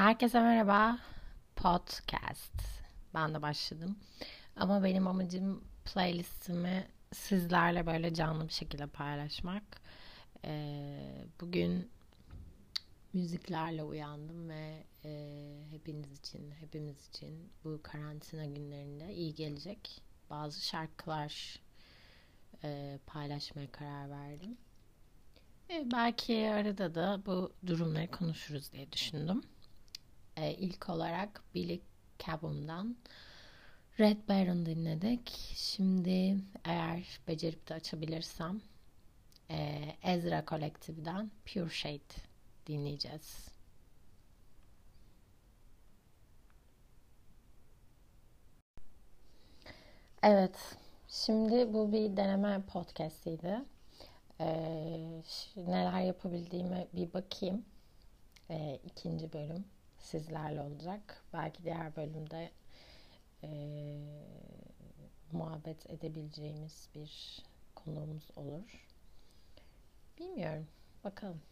Herkese merhaba. Podcast. Ben de başladım. Ama benim amacım playlistimi sizlerle böyle canlı bir şekilde paylaşmak. Ee, bugün müziklerle uyandım ve e, hepiniz için, hepimiz için bu karantina günlerinde iyi gelecek bazı şarkılar e, paylaşmaya karar verdim. E, belki arada da bu durumları konuşuruz diye düşündüm. İlk olarak Billy Cobham'dan Red Baron dinledik. Şimdi eğer becerip de açabilirsem e, Ezra Collective'den Pure Shade dinleyeceğiz. Evet, şimdi bu bir deneme podcastiydi. Ee, neler yapabildiğime bir bakayım. Ee, ikinci bölüm sizlerle olacak. Belki diğer bölümde e, muhabbet edebileceğimiz bir konuğumuz olur. Bilmiyorum. Bakalım.